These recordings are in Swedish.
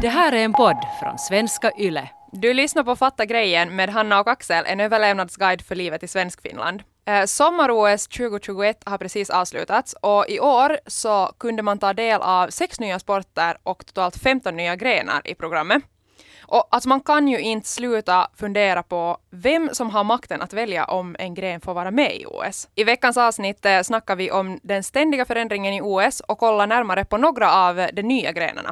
Det här är en podd från svenska YLE. Du lyssnar på Fatta grejen med Hanna och Axel, en överlevnadsguide för livet i Svenskfinland. Eh, Sommar-OS 2021 har precis avslutats och i år så kunde man ta del av sex nya sporter och totalt 15 nya grenar i programmet. Och alltså man kan ju inte sluta fundera på vem som har makten att välja om en gren får vara med i OS. I veckans avsnitt eh, snackar vi om den ständiga förändringen i OS och kollar närmare på några av de nya grenarna.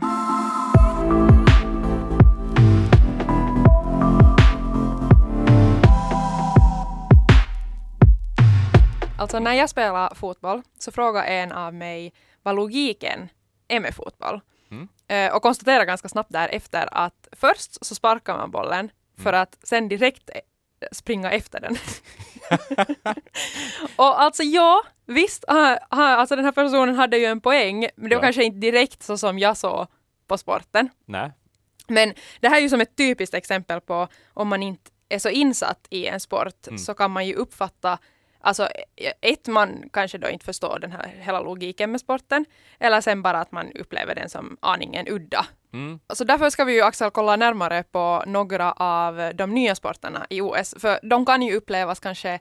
Alltså när jag spelar fotboll så frågar en av mig vad logiken är med fotboll. Mm. Eh, och konstaterar ganska snabbt därefter att först så sparkar man bollen för Mm. att sen direkt eh, springa efter den. och alltså ja, visst, alltså den här personen hade ju en poäng, men det var Ja. kanske inte direkt så som jag såg på sporten. Nej. Men det här är ju som ett typiskt exempel på om man inte är så insatt i en sport Mm. så kan man ju uppfatta Alltså ett, man kanske då inte förstår den här hela logiken med sporten. Eller sen bara att man upplever den som aningen udda. Mm. Så därför ska vi ju Axel kolla närmare på några av de nya sporterna i OS. För de kan ju upplevas kanske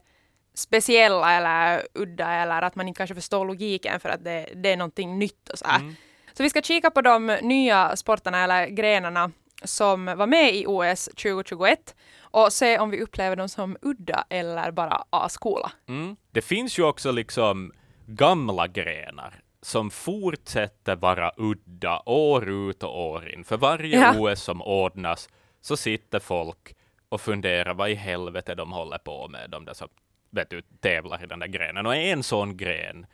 speciella eller udda eller att man inte kanske förstår logiken för att det, det är någonting nytt och så här. Mm. Så vi ska kika på de nya sporterna eller grenarna som var med i OS 2021 och se om vi upplever dem som udda eller bara ascoola. Mm. Det finns ju också liksom gamla grenar som fortsätter vara udda år ut och år in. För varje Ja. OS som ordnas så sitter folk och funderar vad i helvete de håller på med, de där som vet du, tävlar i den där grenen. Och en sån gren,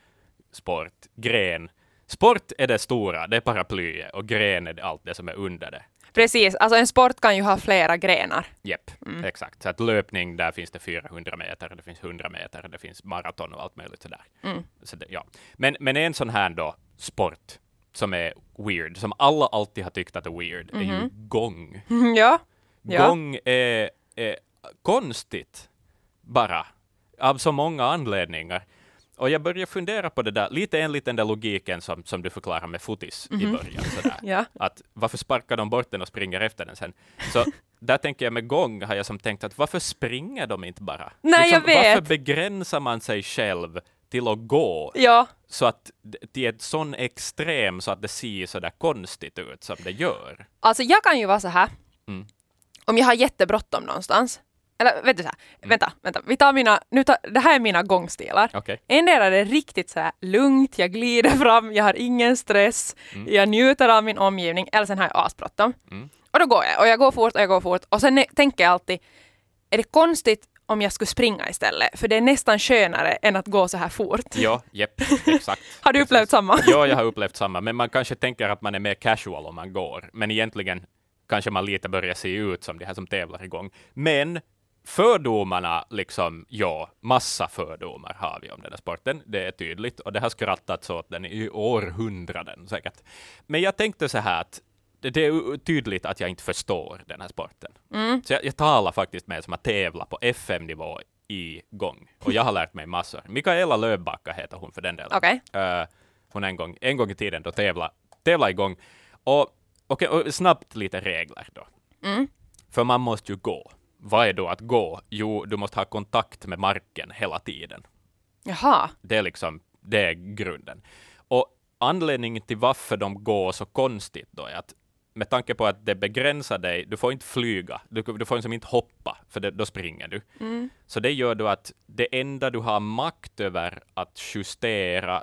sport, gren, sport är det stora, det är paraplyet, och gren är allt det som är under det. Precis, alltså en sport kan ju ha flera grenar. Jepp, exakt. Så att löpning, där finns det 400 meter, det finns 100 meter, det finns maraton och allt möjligt sådär. Mm. Så det, ja. men, men en sån här då, sport, som är weird, som alla alltid har tyckt att är weird, är ju gång. ja. Ja. Gång är, är konstigt, bara, av så många anledningar. Och jag börjar fundera på det där, lite enligt den där logiken som, som du förklarar med fotis i början. Sådär. Ja. Att varför sparkar de bort den och springer efter den sen? Så där tänker jag med gång har jag som tänkt att varför springer de inte bara? Liksom, Nej, jag vet. Varför begränsar man sig själv till att gå Ja, så att d- till ett sån extrem så att det ser så där konstigt ut som det gör? alltså jag kan ju vara så här. Mm. Om jag har jättebråttom någonstans. Eller vet du så här, vänta, vänta, vi tar mina, nu tar, det här är mina gångstilar. Okej. Endera är det riktigt så här lugnt, jag glider fram, jag har ingen stress, jag njuter av min omgivning, eller sen har jag asbråttom. Mm. Och då går jag, och jag går fort och jag går fort. Och sen är- tänker jag alltid, är det konstigt om jag skulle springa istället? För det är nästan skönare än att gå så här fort. Ja, jepp, exakt. Har du upplevt samma? Ja, jag har upplevt samma, men man kanske tänker att man är mer casual om man går, men egentligen kanske man lite börjar se ut som de här som tävlar igång. Men fördomarna, liksom, ja, massa fördomar har vi om den här sporten, det är tydligt, och det har skrattats åt den i århundraden säkert. Men jag tänkte så här att det, det är tydligt att jag inte förstår den här sporten. Mm. Så jag, jag talar faktiskt med som att tävla på FM-nivå i gång. Och jag har lärt mig massor. Mikaela Lövbacka heter hon för den delen. Okej. Eh, hon en gång, en gång i tiden då tävla, tävla igång. Och, okej, och snabbt lite regler då. Mm. För man måste ju gå. Vad är då att gå? Jo, du måste ha kontakt med marken hela tiden. Jaha. Det är liksom, det är grunden. Och anledningen till varför de går så konstigt då är att med tanke på att det begränsar dig, du får inte flyga, du, du får liksom inte hoppa, för det, då springer du. Så det gör då att det enda du har makt över att justera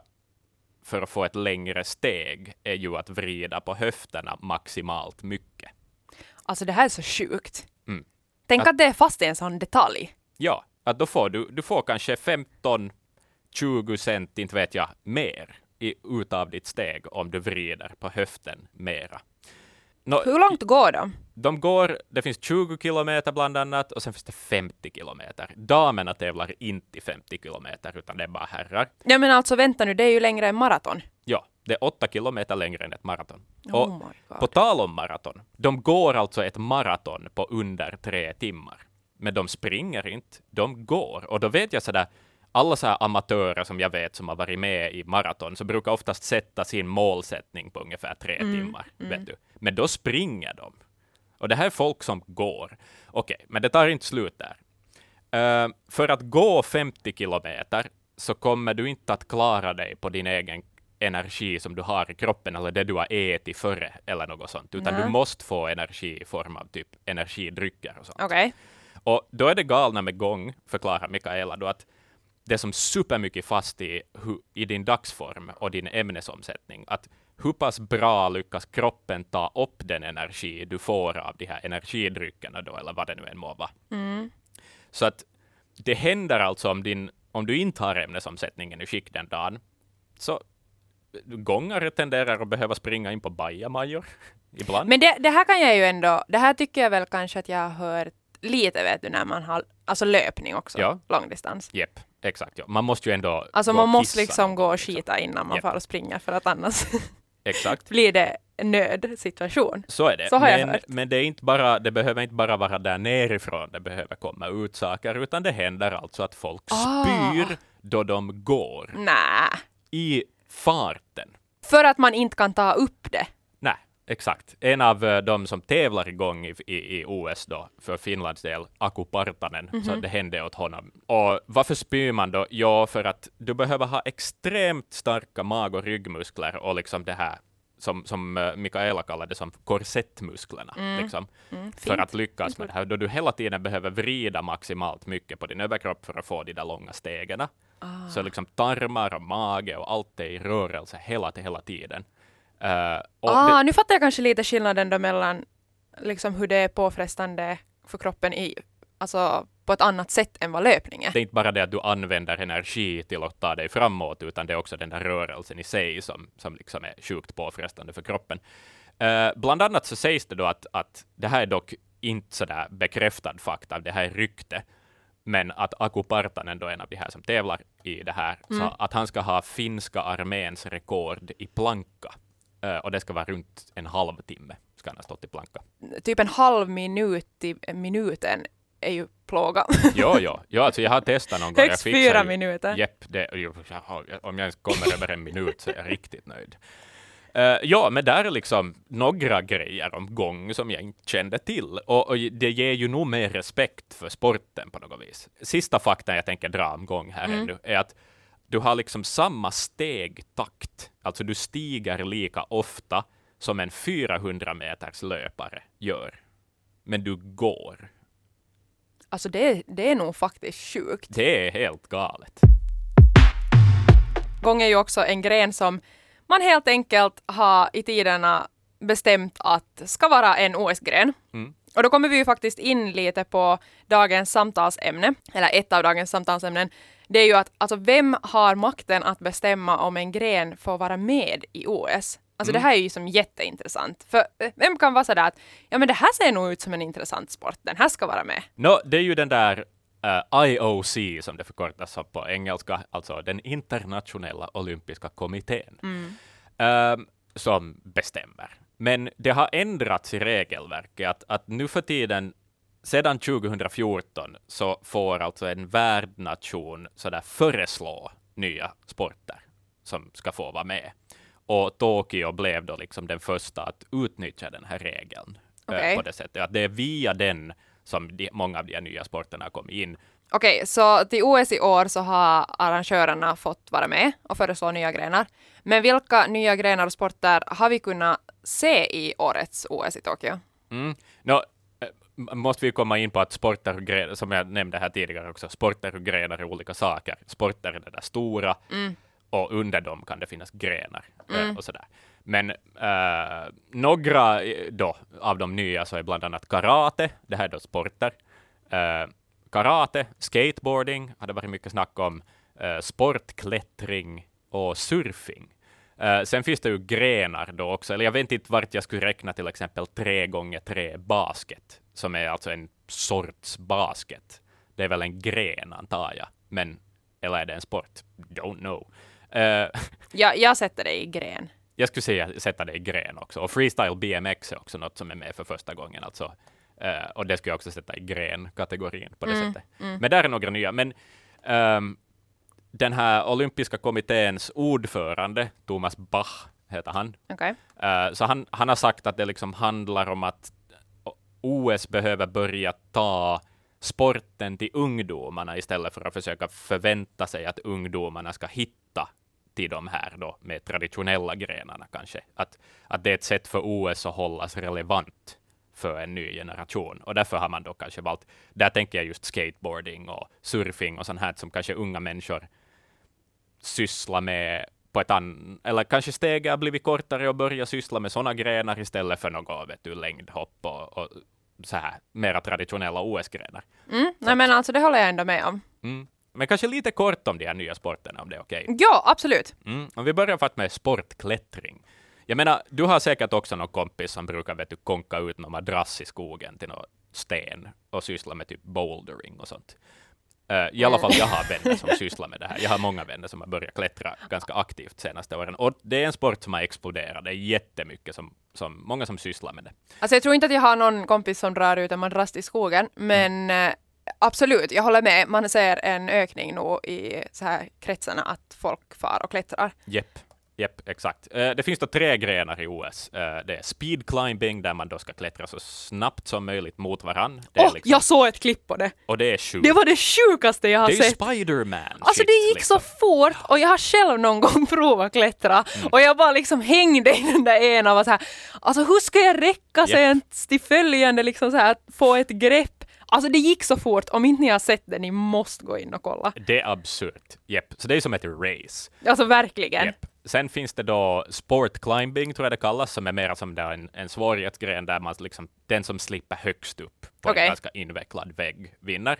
för att få ett längre steg är ju att vrida på höfterna maximalt mycket. Alltså det här är så sjukt. Tänk Att- att det är fast i en sån detalj. Ja, att då får du, du får kanske 15, 20 cent, inte vet jag, mer i, utav ditt steg om du vrider på höften mera. Nå, Hur långt går de? De går, det finns 20 kilometer bland annat och sen finns det 50 kilometer. Damerna tävlar inte i 50 kilometer utan det är bara herrar. Ja men alltså vänta nu, det är ju längre än maraton. Ja, det är 8 kilometer längre än ett maraton. Oh och på tal om maraton, de går alltså ett maraton på under tre timmar. Men de springer inte, de går. Och då vet jag sådär, alla så här amatörer som jag vet som har varit med i maraton, så brukar oftast sätta sin målsättning på ungefär tre Mm, timmar. Vet du. Men då springer de. Och det här är folk som går. Okej, men det tar inte slut där. Eh, för att gå 50 kilometer så kommer du inte att klara dig på din egen energi som du har i kroppen eller det du har ätit före eller något sånt, utan Nej. du måste få energi i form av typ energidrycker och sånt. Okej. Och då är det galna med gång, förklarar Mikaela, då att det är som supermycket fast i, hu- i din dagsform och din ämnesomsättning. Att hur pass bra lyckas kroppen ta upp den energi du får av de här energidryckerna då, eller vad det nu än må vara. Så att det händer alltså om, din, om du inte har ämnesomsättningen i skick den dagen, så gångare tenderar att behöva springa in på bajamajor ibland. Men det, det här kan jag ju ändå, det här tycker jag väl kanske att jag har hört lite vet du när man har, alltså löpning också, Ja. långdistans. Jepp, exakt. Ja. Man måste ju ändå Alltså man måste liksom gå och skita innan man Japp. far och springer för att annars Exakt. blir det nödsituation. Så är det. Så har jag men, hört. men det, är inte bara, det behöver inte bara vara där nerifrån det behöver komma ut saker, utan det händer alltså att folk Ah. spyr då de går Nej, i farten. för att man inte kan ta upp det. Nej, exakt. En av eh, de som tävlar igång i, i, i OS då, för Finlands del, Aku Partanen, så Mhm. det hände åt honom. Och varför spyr man då? Ja, för att du behöver ha extremt starka mag och ryggmuskler och liksom det här som, som eh, Mikaela kallade som korsettmusklerna. Liksom, Mm, för att lyckas med det här, då du hela tiden behöver vrida maximalt mycket på din överkropp för att få de där långa stegen. Ah. Så liksom tarmar och mage och allt är i rörelse hela, hela tiden. Eh, och det, Ah, nu fattar jag kanske lite skillnaden då mellan liksom hur det är påfrestande för kroppen i, alltså på ett annat sätt än vad löpning är. det är inte bara det att du använder energi till att ta dig framåt, utan det är också den där rörelsen i sig som, som liksom är sjukt påfrestande för kroppen. Eh, bland annat så sägs det då att, att det här är dock inte sådär bekräftad fakta, det här är rykte, men att Aku Partanen, då en av de här som tävlar i det här, så att han ska ha finska arméns rekord i planka. Eh, och det ska vara runt en halvtimme, ska han ha stått i planka. Typ en halv minut i minuten är ju plåga. Jo, jo, jo alltså jag har testat någon gång. Högst fyra minuter. Jepp, det, om jag ens kommer över en minut så är jag riktigt nöjd. Eh, ja, men där är liksom några grejer om gång som jag inte kände till. Och, och det ger ju nog mer respekt för sporten på något vis. Sista faktan jag tänker dra om gång här Mm. ännu är att du har liksom samma stegtakt. Alltså du stiger lika ofta som en 400 meters löpare gör. Men du går. Alltså det, det är nog faktiskt sjukt. Det är helt galet. Gång är ju också en gren som man helt enkelt har i tiderna bestämt att ska vara en OS-gren. Mm. Och då kommer vi ju faktiskt in lite på dagens samtalsämne, eller ett av dagens samtalsämnen. Det är ju att alltså, vem har makten att bestämma om en gren får vara med i OS? Alltså det här är ju som jätteintressant. För eh, vem kan vara sådär att ja men det här ser nog ut som en intressant sport, den här ska vara med. Nå, det är ju den där eh, IOC som det förkortas på engelska, alltså den internationella olympiska kommittén, eh, som bestämmer. Men det har ändrats i regelverket att, att nu för tiden, sedan 2014, så får alltså en värdnation sådär föreslå nya sporter som ska få vara med. Och Tokyo blev då liksom den första att utnyttja den här regeln eh, Okej. på det sättet. Att det är via den som de, många av de nya sporterna har kommit in. Okej, så till OS i år så har arrangörerna fått vara med och föreslå nya grenar. Men vilka nya grenar och sporter har vi kunnat se i årets OS i Tokyo? Mm. Nå, eh, måste vi komma in på att sporter och grenar, som jag nämnde här tidigare också, sporter och grenar är olika saker. Sporter är det där stora och under dem kan det finnas grenar eh, och sådär. Men eh, några eh, då av de nya så är bland annat karate, det här är då sporter. Eh, karate, skateboarding har det varit mycket snack om, eh, sportklättring och surfing. Eh, sen finns det ju grenar då också, eller jag vet inte vart jag skulle räkna till exempel 3 gånger 3 basket, som är alltså en sorts basket. Det är väl en gren antar jag, men eller är det en sport? Don't know. Eh, uh, Ja, jag sätter det i gren jag skulle säga sätta det i gren också. Och freestyle BMX är också något som är med för första gången. Alltså. Eh, och det skulle jag också sätta i gren-kategorin på det sättet. Men där är några nya. Men ehm, den här olympiska kommitténs ordförande, Thomas Bach, heter han, Okej. Eh, så han, han har sagt att det liksom handlar om att OS behöver börja ta sporten till ungdomarna istället för att försöka förvänta sig att ungdomarna ska hitta till de här då med traditionella grenarna kanske. Att, att det är ett sätt för OS att hållas relevant för en ny generation. Och därför har man då kanske valt, där tänker jag just skateboarding och surfing och sånt här som kanske unga människor sysslar med på ett annat, eller kanske steget har blivit kortare och börja syssla med sådana grenar istället för något, vet du, längdhopp och, och så här mera traditionella OS-grenar. Mm. Nej men alltså det håller jag ändå med om. Mm. Men kanske lite kort om de här nya sporterna, om det är okej. Ja, absolut. Mm. Om vi börjar fatt med sportklättring. Jag menar, du har säkert också någon kompis som brukar vet du, konka ut någon madrass i skogen till någon sten och syssla med typ bouldering och sånt. Uh, I alla fall jag har vänner som sysslar med det här. Jag har många vänner som har börjat klättra ganska aktivt senaste åren. Och det är en sport som har exploderat. Det är jättemycket som, som många som sysslar med det. Alltså jag tror inte att jag har någon kompis som drar ut en madrass i skogen, men eh, absolut, jag håller med. Man ser en ökning nu i så här kretsarna att folk far och klättrar. Jepp. Jepp, exakt. Eh, det finns då tre grenar i OS. Eh, det är speed climbing, där man då ska klättra så snabbt som möjligt mot varann. Det Åh, liksom- jag såg ett klipp på det! Och det är sjukt. Det var det sjukaste jag har det är sett. Spiderman. Alltså shit, det gick liksom. så fort och jag har själv någon gång provat klättra Mm. och jag bara liksom hängde i den där ena och var så här, alltså hur ska jag räcka Japp. sen till följande liksom så här, få ett grepp. Alltså det gick så fort, om inte ni har sett det, ni måste gå in och kolla. Det är absurt. Jepp. Så det är som ett race. Alltså verkligen. Jepp. Sen finns det då sport climbing, tror jag det kallas, som är mer som där en, en svårighetsgren där man liksom, den som slipper högst upp på Okej. en ganska invecklad vägg vinner.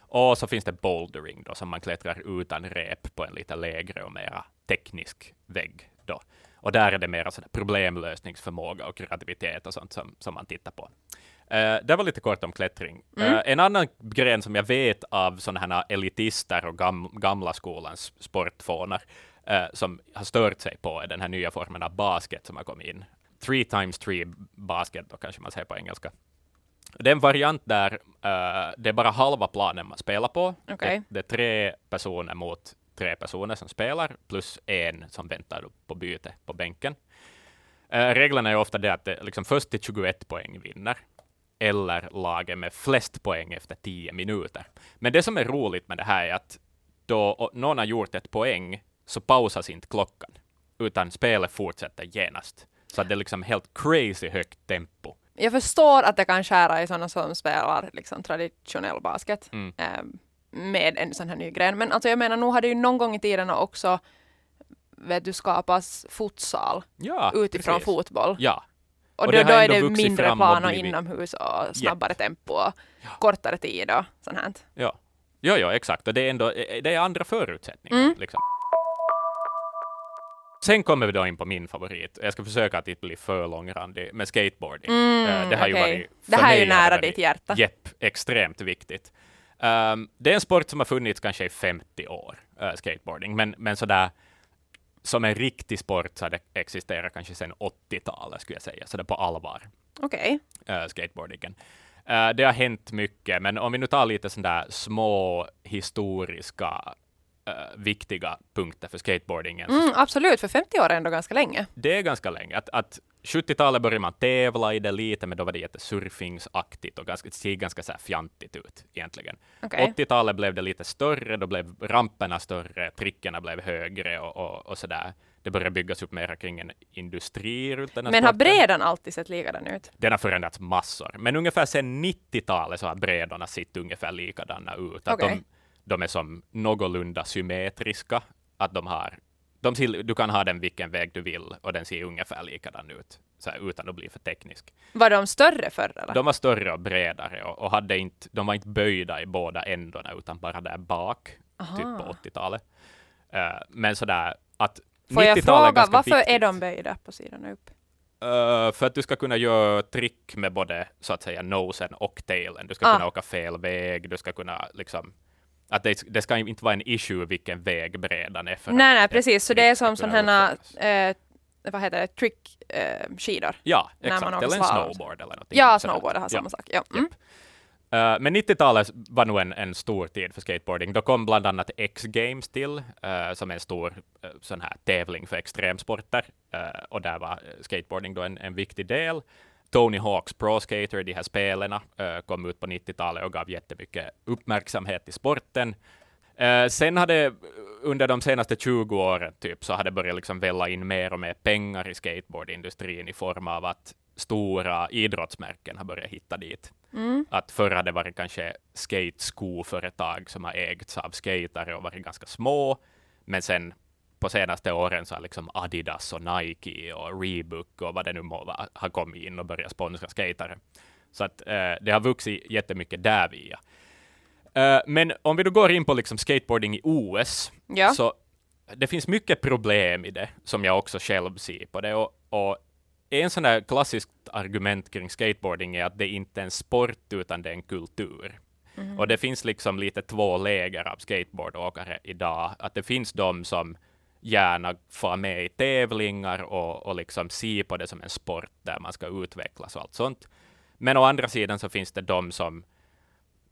Och så finns det bouldering då, som man klättrar utan rep på en lite lägre och mera teknisk vägg då. Och där är det mera sådär problemlösningsförmåga och kreativitet och sånt som, som man tittar på. Uh, det var lite kort om klättring. Eh, en annan gren som jag vet av sådana här elitister och gam, gamla skolans sportfånar eh, som har stört sig på är den här nya formen av basket som har kommit in. Three times three basket, då kanske man säger på engelska. Det är en variant där eh, det är bara halva planen man spelar på. Okej. Det, det är tre personer mot tre personer som spelar, plus en som väntar på byte på bänken. Eh, reglerna är ofta det att det, liksom först till 21 poäng vinner, eller laget med flest poäng efter 10 minuter. Men det som är roligt med det här är att då någon har gjort ett poäng så pausas inte klockan, utan spelet fortsätter genast. Så det är liksom helt crazy högt tempo. Jag förstår att det kan skära i sådana som spelar liksom, traditionell basket Mm. eh, med en sån här ny gren. Men alltså jag menar, nu har det ju någon gång i tiden också vet du, skapas futsal Ja, utifrån precis. fotboll. Ja, Och, Och då, då är det mindre plan och blivit- inomhus och snabbare tempo och kortare tid och sånt här. ja. Ja, ja, exakt. Och det är ändå det är andra förutsättningar. Mm. Liksom. Sen kommer vi då in på min favorit. Jag ska försöka att inte bli för långrandig med skateboarding. Eh, det har ju Mm, okej. varit, Det här är ju nära ditt hjärta. Jepp, extremt viktigt. Um, det är en sport som har funnits kanske i 50 år, eh, skateboarding, men, men sådär som en riktig sport så det existerat kanske sedan 80-talet, skulle jag säga, så det är på allvar Okej. uh, skateboardingen. Eh, det har hänt mycket, men om vi nu tar lite sådana små historiska eh, viktiga punkter för skateboardingen. Mm, absolut, för 50 år är ändå ganska länge. Det är ganska länge. Att, att 70-talet började man tävla i det lite, men då var det jättesurfingsaktigt och ganska, det ser ganska så här fjantigt ut egentligen. Okej. 80-talet blev det lite större, då blev ramperna större, trickarna blev högre och, och, och sådär. Det började byggas upp mer kring en industri runt den här Men har sporten. brädan alltid sett likadan ut? Den har förändrats massor. Men ungefär sedan 90-talet så har brädorna sett ungefär likadana ut. Att Okej. de, de är som någorlunda symmetriska. Att de har, de ser, du kan ha den vilken väg du vill och den ser ungefär likadan ut. Så här, utan att bli för teknisk. Var de större förr eller? De var större och bredare och, och hade inte, de var inte böjda i båda ändarna utan bara där bak, typ Aha. på 80-talet. Eh, men sådär att Får jag 90-talet är fråga, varför är viktigt. de böjda på sidan upp? Uh, för att du ska kunna göra trick med både så att säga nosen och tailen. Du ska Ah. kunna åka fel väg, du ska kunna liksom att det, det ska inte vara en issue vilken väg brädan är för Nej, nej, precis. Så det är som sådana här, eh, vad heter det, trick eh, skidor. Ja, exakt. Eller en snowboard eller någonting. Ja, snowboard har samma Ja. sak. Ja. Mm. Eh, men 90-talet var nog en, en stor tid för skateboarding. Då kom bland annat X-Games till, uh, som är en stor uh, sån här tävling för extremsporter. och där var skateboarding då en, en viktig del. Tony Hawks Pro Skater, de här spelen, kom ut på 90-talet och gav jättemycket uppmärksamhet till sporten. sen hade under de senaste 20 åren typ, så hade börjat liksom välla in mer och mer pengar i skateboardindustrin i form av att stora idrottsmärken har börjat hitta dit. Mm. Att förr hade det varit kanske skate-skoföretag som har ägts av skatare och varit ganska små, men sen på senaste åren så har liksom Adidas och Nike och Reebok och vad det nu må vara, har kommit in och börjat sponsra skatare. Så att eh, det har vuxit jättemycket där via. Eh, men om vi då går in på liksom skateboarding i OS, ja. så det finns mycket problem i det, som jag också själv ser på det. Och, och en sån där klassiskt argument kring skateboarding är att det inte är en sport, utan det är en kultur. Mm. Och det finns liksom lite två läger av skateboardåkare idag. Att det finns de som gärna få med i tävlingar och, och liksom se på det som en sport där man ska utvecklas och allt sånt. Men å andra sidan så finns det de som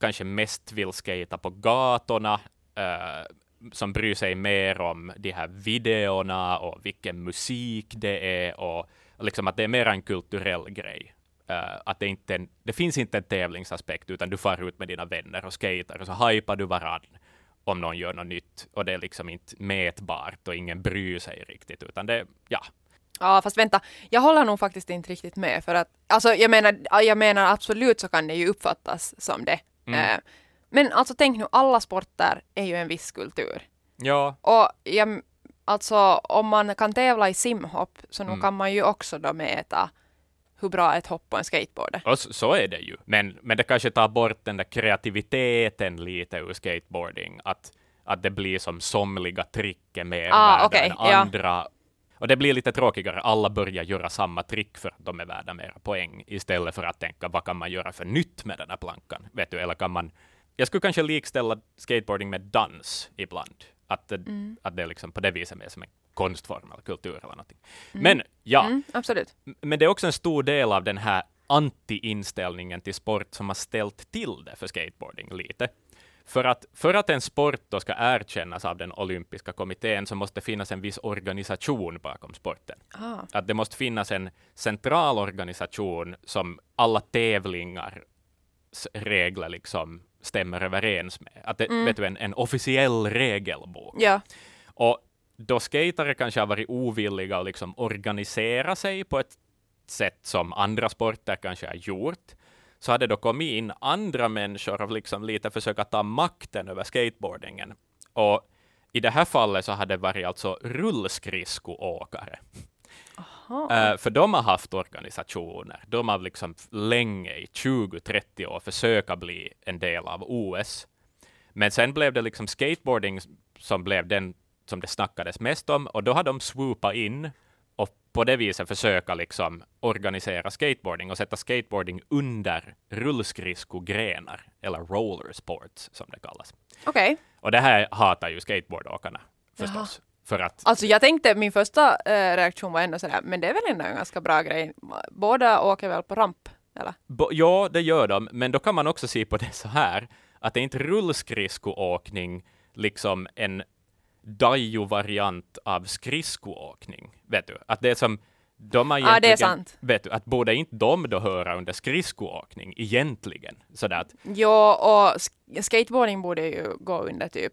kanske mest vill skata på gatorna, uh, som bryr sig mer om de här videorna och vilken musik det är och liksom att det är mer en kulturell grej. Uh, att det, inte det finns inte en tävlingsaspekt, utan du far ut med dina vänner och skater och så hypar du varann om någon gör något nytt och det är liksom inte mätbart och ingen bryr sig riktigt, utan det, ja. Ja, fast vänta, jag håller nog faktiskt inte riktigt med för att, alltså jag menar, jag menar absolut så kan det ju uppfattas som det. Mm. Uh, men alltså tänk nu, alla sporter är ju en viss kultur. Ja. Och jag alltså om man kan tävla i simhopp så mm. kan man ju också då mäta hur bra ett hopp på en skateboard är. Och så, så är det ju, men, men det kanske tar bort den där kreativiteten lite ur skateboarding, att, att det blir som somliga trick är mer ah, okay, än andra. Ja. Och det blir lite tråkigare, alla börjar göra samma trick för att de är värda mera poäng, istället för att tänka vad kan man göra för nytt med den här plankan, vet du, eller kan man jag skulle kanske likställa skateboarding med dans ibland. Att, mm. att det är liksom på det viset mer som en konstform eller kultur eller någonting. Mm. Men ja, mm, absolut. men det är också en stor del av den här anti-inställningen till sport som har ställt till det för skateboarding lite. För att, för att en sport då ska erkännas av den olympiska kommittén så måste det finnas en viss organisation bakom sporten. Ah. Att det måste finnas en central organisation som alla tävlingar regler liksom stämmer överens med. Att det, mm. vet du, en, en officiell regelbok. Ja. Och då skatare kanske har varit ovilliga att liksom organisera sig på ett sätt som andra sporter kanske har gjort, så hade då kommit in andra människor och liksom lite försöka ta makten över skateboardingen. Och i det här fallet så hade det varit alltså rullskridskoåkare. Uh, för de har haft organisationer. De har liksom länge, i 20-30 år, försökt bli en del av OS. Men sen blev det liksom skateboarding som blev den som det snackades mest om, och då har de swoopat in och på det viset försöka liksom organisera skateboarding och sätta skateboarding under rullskridskogrenar, eller roller sports som det kallas. Okej. Okay. Och det här hatar ju skateboardåkarna förstås. För att... Alltså jag tänkte, min första äh, reaktion var ändå sådär, men det är väl ändå en ganska bra grej. Båda åker väl på ramp, eller? Bo ja, det gör de, men då kan man också se på det så här, att det är inte rullskridskoåkning liksom en Dajo-variant av skridskoåkning. Vet du? Att det är som de har ja, det är sant. Vet du, att borde inte de då höra under skridskoåkning egentligen? Sådär att... Ja, och skateboarding borde ju gå under typ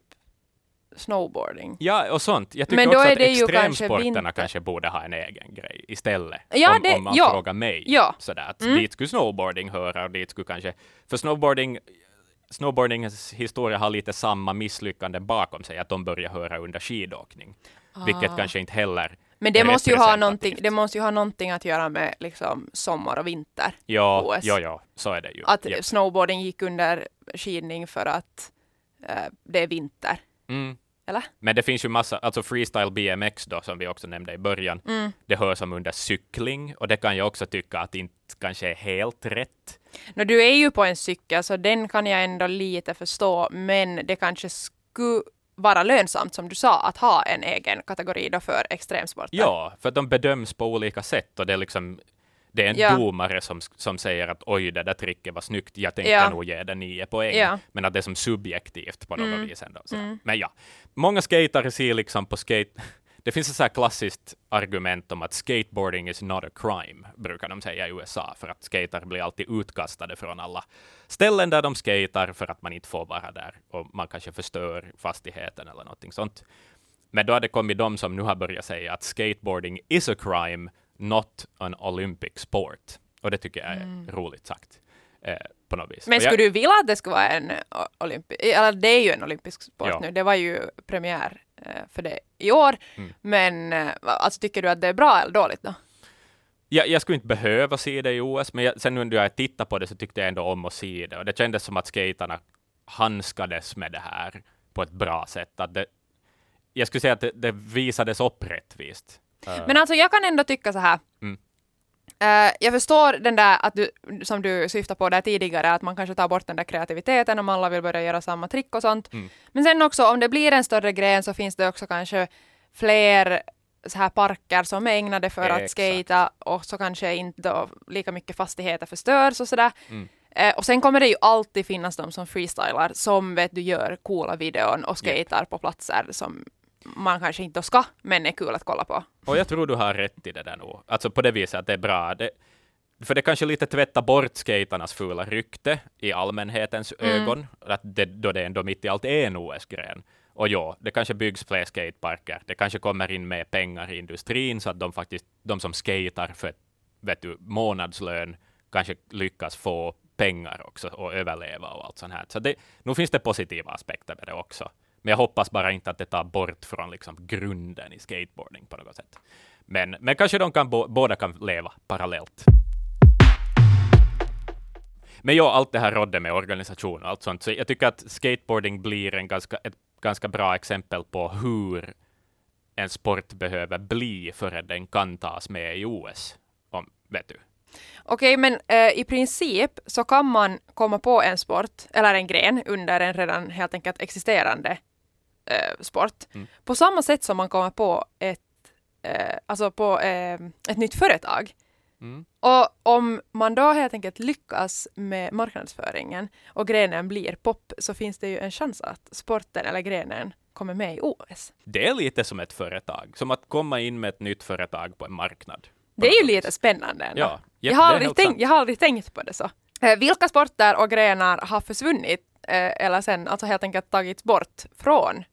snowboarding. Ja, och sånt. Jag tycker Men då också är att det extremsporterna kanske, kanske borde ha en egen grej istället. Ja, om, det, om man ja. frågar mig. Ja. Sådär, att mm. dit skulle snowboarding höra och dit skulle kanske... För snowboarding snowboardingens historia har lite samma misslyckande bakom sig, att de börjar höra under skidåkning. Ah. Vilket kanske inte heller men det måste, ju ha någonting, det måste ju ha någonting att göra med liksom sommar och vinter. Ja, OS. ja, ja, så är det ju. Att ja. snowboarding gick under skidning för att uh, det är vinter. Mm. Eller? Men det finns ju massa, alltså freestyle BMX då, som vi också nämnde i början, mm. det hör som under cykling, och det kan jag också tycka att inte kanske är helt rätt. No, du är ju på en cykel, så den kan jag ändå lite förstå, men det kanske skulle vara lönsamt, som du sa, att ha en egen kategori då för extremsporter. Ja, för de bedöms på olika sätt och det är liksom Det är en Ja. domare som, som säger att oj, det där tricket var snyggt, jag tänkte Ja. nog ge det nio poäng. Ja. Men att det är som subjektivt på något Mm. vis ändå. sådär. Men ja, många skatare ser liksom på skate... Det finns ett så här klassiskt argument om att skateboarding is not a crime, brukar de säga i USA, för att skatare blir alltid utkastade från alla ställen där de skater för att man inte får vara där och man kanske förstör fastigheten eller någonting sånt. Men då har det kommit de som nu har börjat säga att skateboarding is a crime, not an Olympic sport. Och det tycker jag är roligt sagt. Eh, på något vis. Mm. Men Och jag- skulle du vilja att det skulle vara en olympisk, eller det är ju en olympisk sport Ja. nu, det var ju premiär eh, för det i år, Mm. men eh, alltså tycker du att det är bra eller dåligt då? jag, jag skulle inte behöva se det i OS, men jag, sen under jag tittade på det så tyckte jag ändå om att se det. Och det kändes som att skaterna handskades med det här på ett bra sätt. Att det, jag skulle säga att det, det visades upp rättvist. Eh, Men alltså jag kan ändå tycka så här. Mm. Eh, jag förstår den där att du, som du syftade på där tidigare, att man kanske tar bort den där kreativiteten om alla vill börja göra samma trick och sånt. Mm. Men sen också om det blir en större gren så finns det också kanske fler så här parker som är ägnade för att Exakt. skata och så kanske inte då lika mycket fastigheter förstörs och sådär. Mm. Eh, och sen kommer det ju alltid finnas de som freestylar som vet du gör coola videon och Japp. skatar på platser som man kanske inte ska men är kul att kolla på. Och jag tror du har rätt i det där nog. Alltså på det viset att det är bra. Det, för det kanske lite tvättar bort skaternas fula rykte i allmänhetens Mm. ögon, att det, då det ändå mitt i allt är en OS-gren. Och ja, det kanske byggs fler skateparker. Det kanske kommer in mer pengar i industrin så att de faktiskt, de som skater för vet du, månadslön kanske lyckas få pengar också och överleva och allt sånt här. Så det, nu finns det positiva aspekter med det också. Men jag hoppas bara inte att det tar bort från liksom grunden i skateboarding på något sätt. Men, men kanske de kan bo, båda kan leva parallellt. Men ja, allt det här rådde med organisation och allt sånt, så jag tycker att skateboarding blir en ganska, ett ganska bra exempel på hur en sport behöver bli för att den kan tas med i OS. Om, vet du? Okej, men eh, i princip så kan man komma på en sport eller en gren under en redan helt enkelt existerande eh, sport. Mm. På samma sätt som man kommer på ett, eh, alltså på eh, ett nytt företag. Mm. Och om man då helt enkelt lyckas med marknadsföringen och grenen blir pop så finns det ju en chans att sporten eller grenen kommer med i OS. Det är lite som ett företag, som att komma in med ett nytt företag på en marknad. Det är ju lite spännande ändå. Ja, jag, har aldrig tänkt, jag har aldrig tänkt på det så. Eh, vilka sporter och grenar har försvunnit eh, eller sen alltså helt enkelt tagits bort från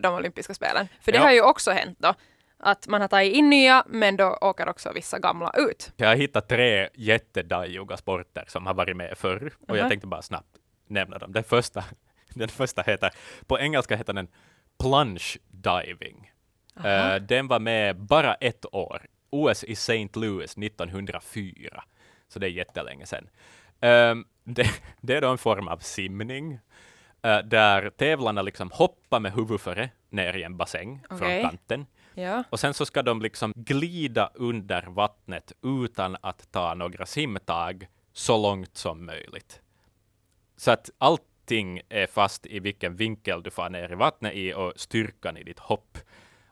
de olympiska spelen? För det Ja. har ju också hänt då. Att man har tagit in nya men då åker också vissa gamla ut. Jag har hittat tre jättedajuga sporter som har varit med förr, och Aha. jag tänkte bara snabbt nämna dem. Den första, den första heter, på engelska heter den plunge diving. Aha. Eh, den var med bara ett år. OS i St. Louis 1904. Så det är jättelänge sedan. Ehm, det, det är då en form av simning, eh, där tävlarna liksom hoppar med huvudet före ner i en bassäng Okej. från kanten. Ja. Och sen så ska de liksom glida under vattnet utan att ta några simtag så långt som möjligt. Så att allting är fast i vilken vinkel du far ner i vattnet i och styrkan i ditt hopp.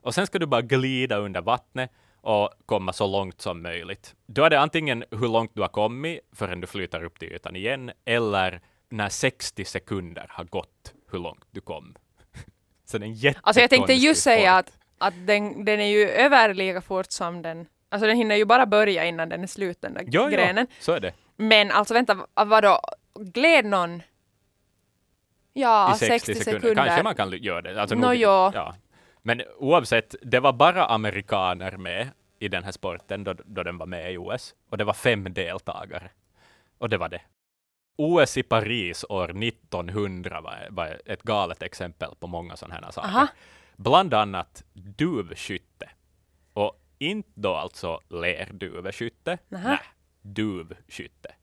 Och sen ska du bara glida under vattnet och komma så långt som möjligt. Då är det antingen hur långt du har kommit förrän du flyter upp till ytan igen, eller när 60 sekunder har gått hur långt du kom. Så det är Alltså jag tänkte just säga att, att den, den är ju över lika fort som den Alltså den hinner ju bara börja innan den är slut den där Ja, grenen. ja, så är det. Men alltså vänta, vadå? Gled någon? Ja, I 60, sekunder. Kanske man kan göra det. Alltså, Nå, nog- ja. ja. Men oavsett, det var bara amerikaner med i den här sporten då, då den var med i OS. Och det var fem deltagare. Och det var det. OS i Paris år 1900 var, var ett galet exempel på många sådana här saker. Aha. Bland annat duvskytte. Och inte då alltså lerduveskytte. Nej, duvskytte.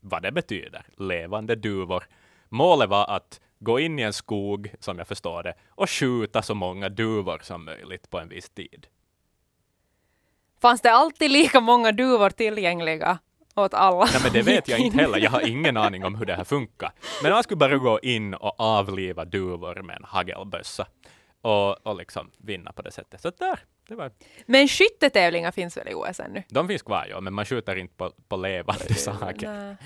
Vad det betyder. Levande duvor. Målet var att gå in i en skog, som jag förstår det, och skjuta så många duvor som möjligt på en viss tid. Fanns det alltid lika många duvor tillgängliga åt alla? Nej, men det vet jag inte heller. Jag har ingen aning om hur det här funkar. Men man skulle bara gå in och avliva duvor med en hagelbössa. och, och liksom vinna på det sättet. Så där, det var, Men skyttetävlingar finns väl i OS ännu? de finns kvar, ja, men man skjuter inte på, på levande saker. Nej,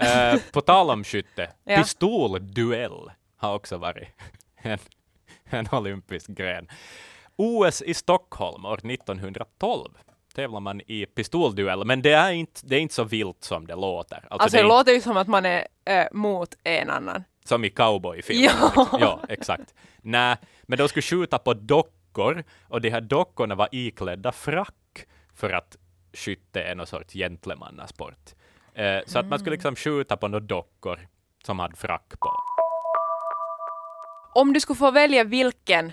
nej. Eh, på tal om skytte, Ja. pistolduell har också varit en, en olympisk gren. OS i Stockholm år 1912 tävlar man i pistolduell, men det är inte, det är inte så vilt som det låter. Alltså, Alltså det det inte låter ju som att man är äh, mot en annan. som i cowboyfilmer. Ja. ja, exakt. Nej, men de skulle skjuta på dockor och de här dockorna var iklädda frack för att skytte är någon sorts gentlemannasport. Eh, så att man skulle liksom skjuta på några dockor som hade frack på. Om du skulle få välja vilken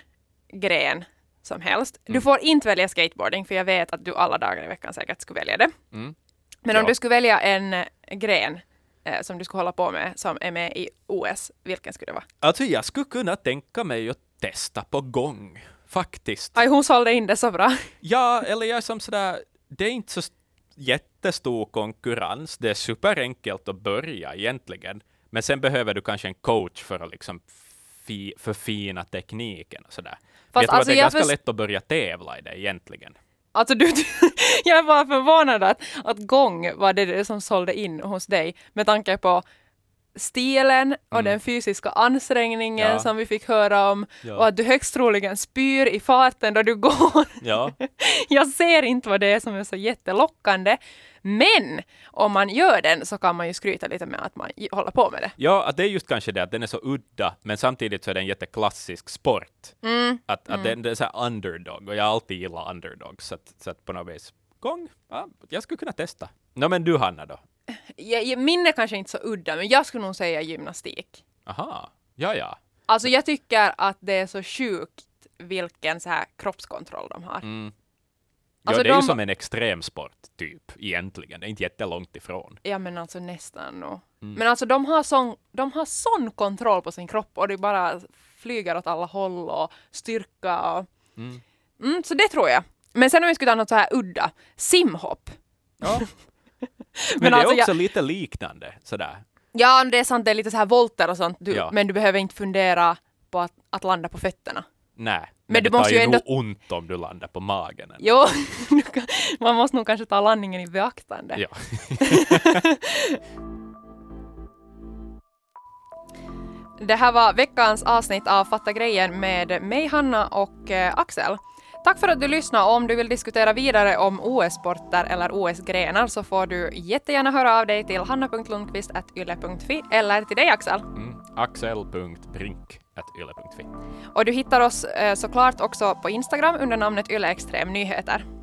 gren som helst. Mm. Du får inte välja skateboarding, för jag vet att du alla dagar i veckan säkert skulle välja det. Mm. Men om Ja. du skulle välja en eh, gren eh, som du skulle hålla på med som är med i OS, vilken skulle det vara? Alltså jag skulle kunna tänka mig att testa på gång, faktiskt. Aj, hon sålde in det så bra. Ja, eller jag är som sådär, det är inte så st- jättestor konkurrens. Det är superenkelt att börja egentligen. Men sen behöver du kanske en coach för att liksom fi, förfina tekniken och sådär. Fast jag tror alltså att det är ganska lätt att börja tävla i det egentligen. Alltså du, jag är bara förvånad att, att gång var det som sålde in hos dig med tanke på stilen och den fysiska ansträngningen Mm. Ja. som vi fick höra om Ja. och att du högst troligen spyr i farten då du går. Ja, Jag ser inte vad det är som är så jättelockande. Men om man gör den så kan man ju skryta lite med att man håller på med det. ja att det är just kanske det att den är så udda, men samtidigt så är det en jätteklassisk sport. Mm. Att, att den, det är så här underdog, och jag har alltid gillat underdogs, så att, så att på något vis, gång, ja, jag skulle kunna testa. Nå men du Hanna då? Jag, min är kanske inte så udda, men jag skulle nog säga gymnastik. Aha, ja ja. Alltså jag tycker att det är så sjukt vilken så här kroppskontroll de har. Mm. Alltså ja, det är ju som en extremsport, typ, egentligen. Det är inte jättelångt ifrån. Ja men alltså nästan nog. Mm. Men alltså de har, sån, de har sån kontroll på sin kropp och det bara flyger åt alla håll och styrka och... Mm. Mm, så det tror jag. Men sen om vi skulle ta något så här udda, simhopp. Ja. Men, Men det alltså, är också jag- lite liknande, sådär. Ja, det är sant, det är lite så här volter och sånt, du, Ja. men du behöver inte fundera på att, att landa på fötterna. Nej, men, Men du måste ju ändå- nog ont om du landar på magen. Jo, man måste nog kanske ta landningen i beaktande. Ja. Det här var veckans avsnitt av Fatta grejen med mig, Hanna och eh, Axel. Tack för att du lyssnade. Om du vill diskutera vidare om OS-sporter eller OS-grenar så får du jättegärna höra av dig till hanna.lundqvist.yle.fi eller till dig Axel. Mm yle.fi. Och du hittar oss eh, såklart också på Instagram under namnet Yle Nyheter.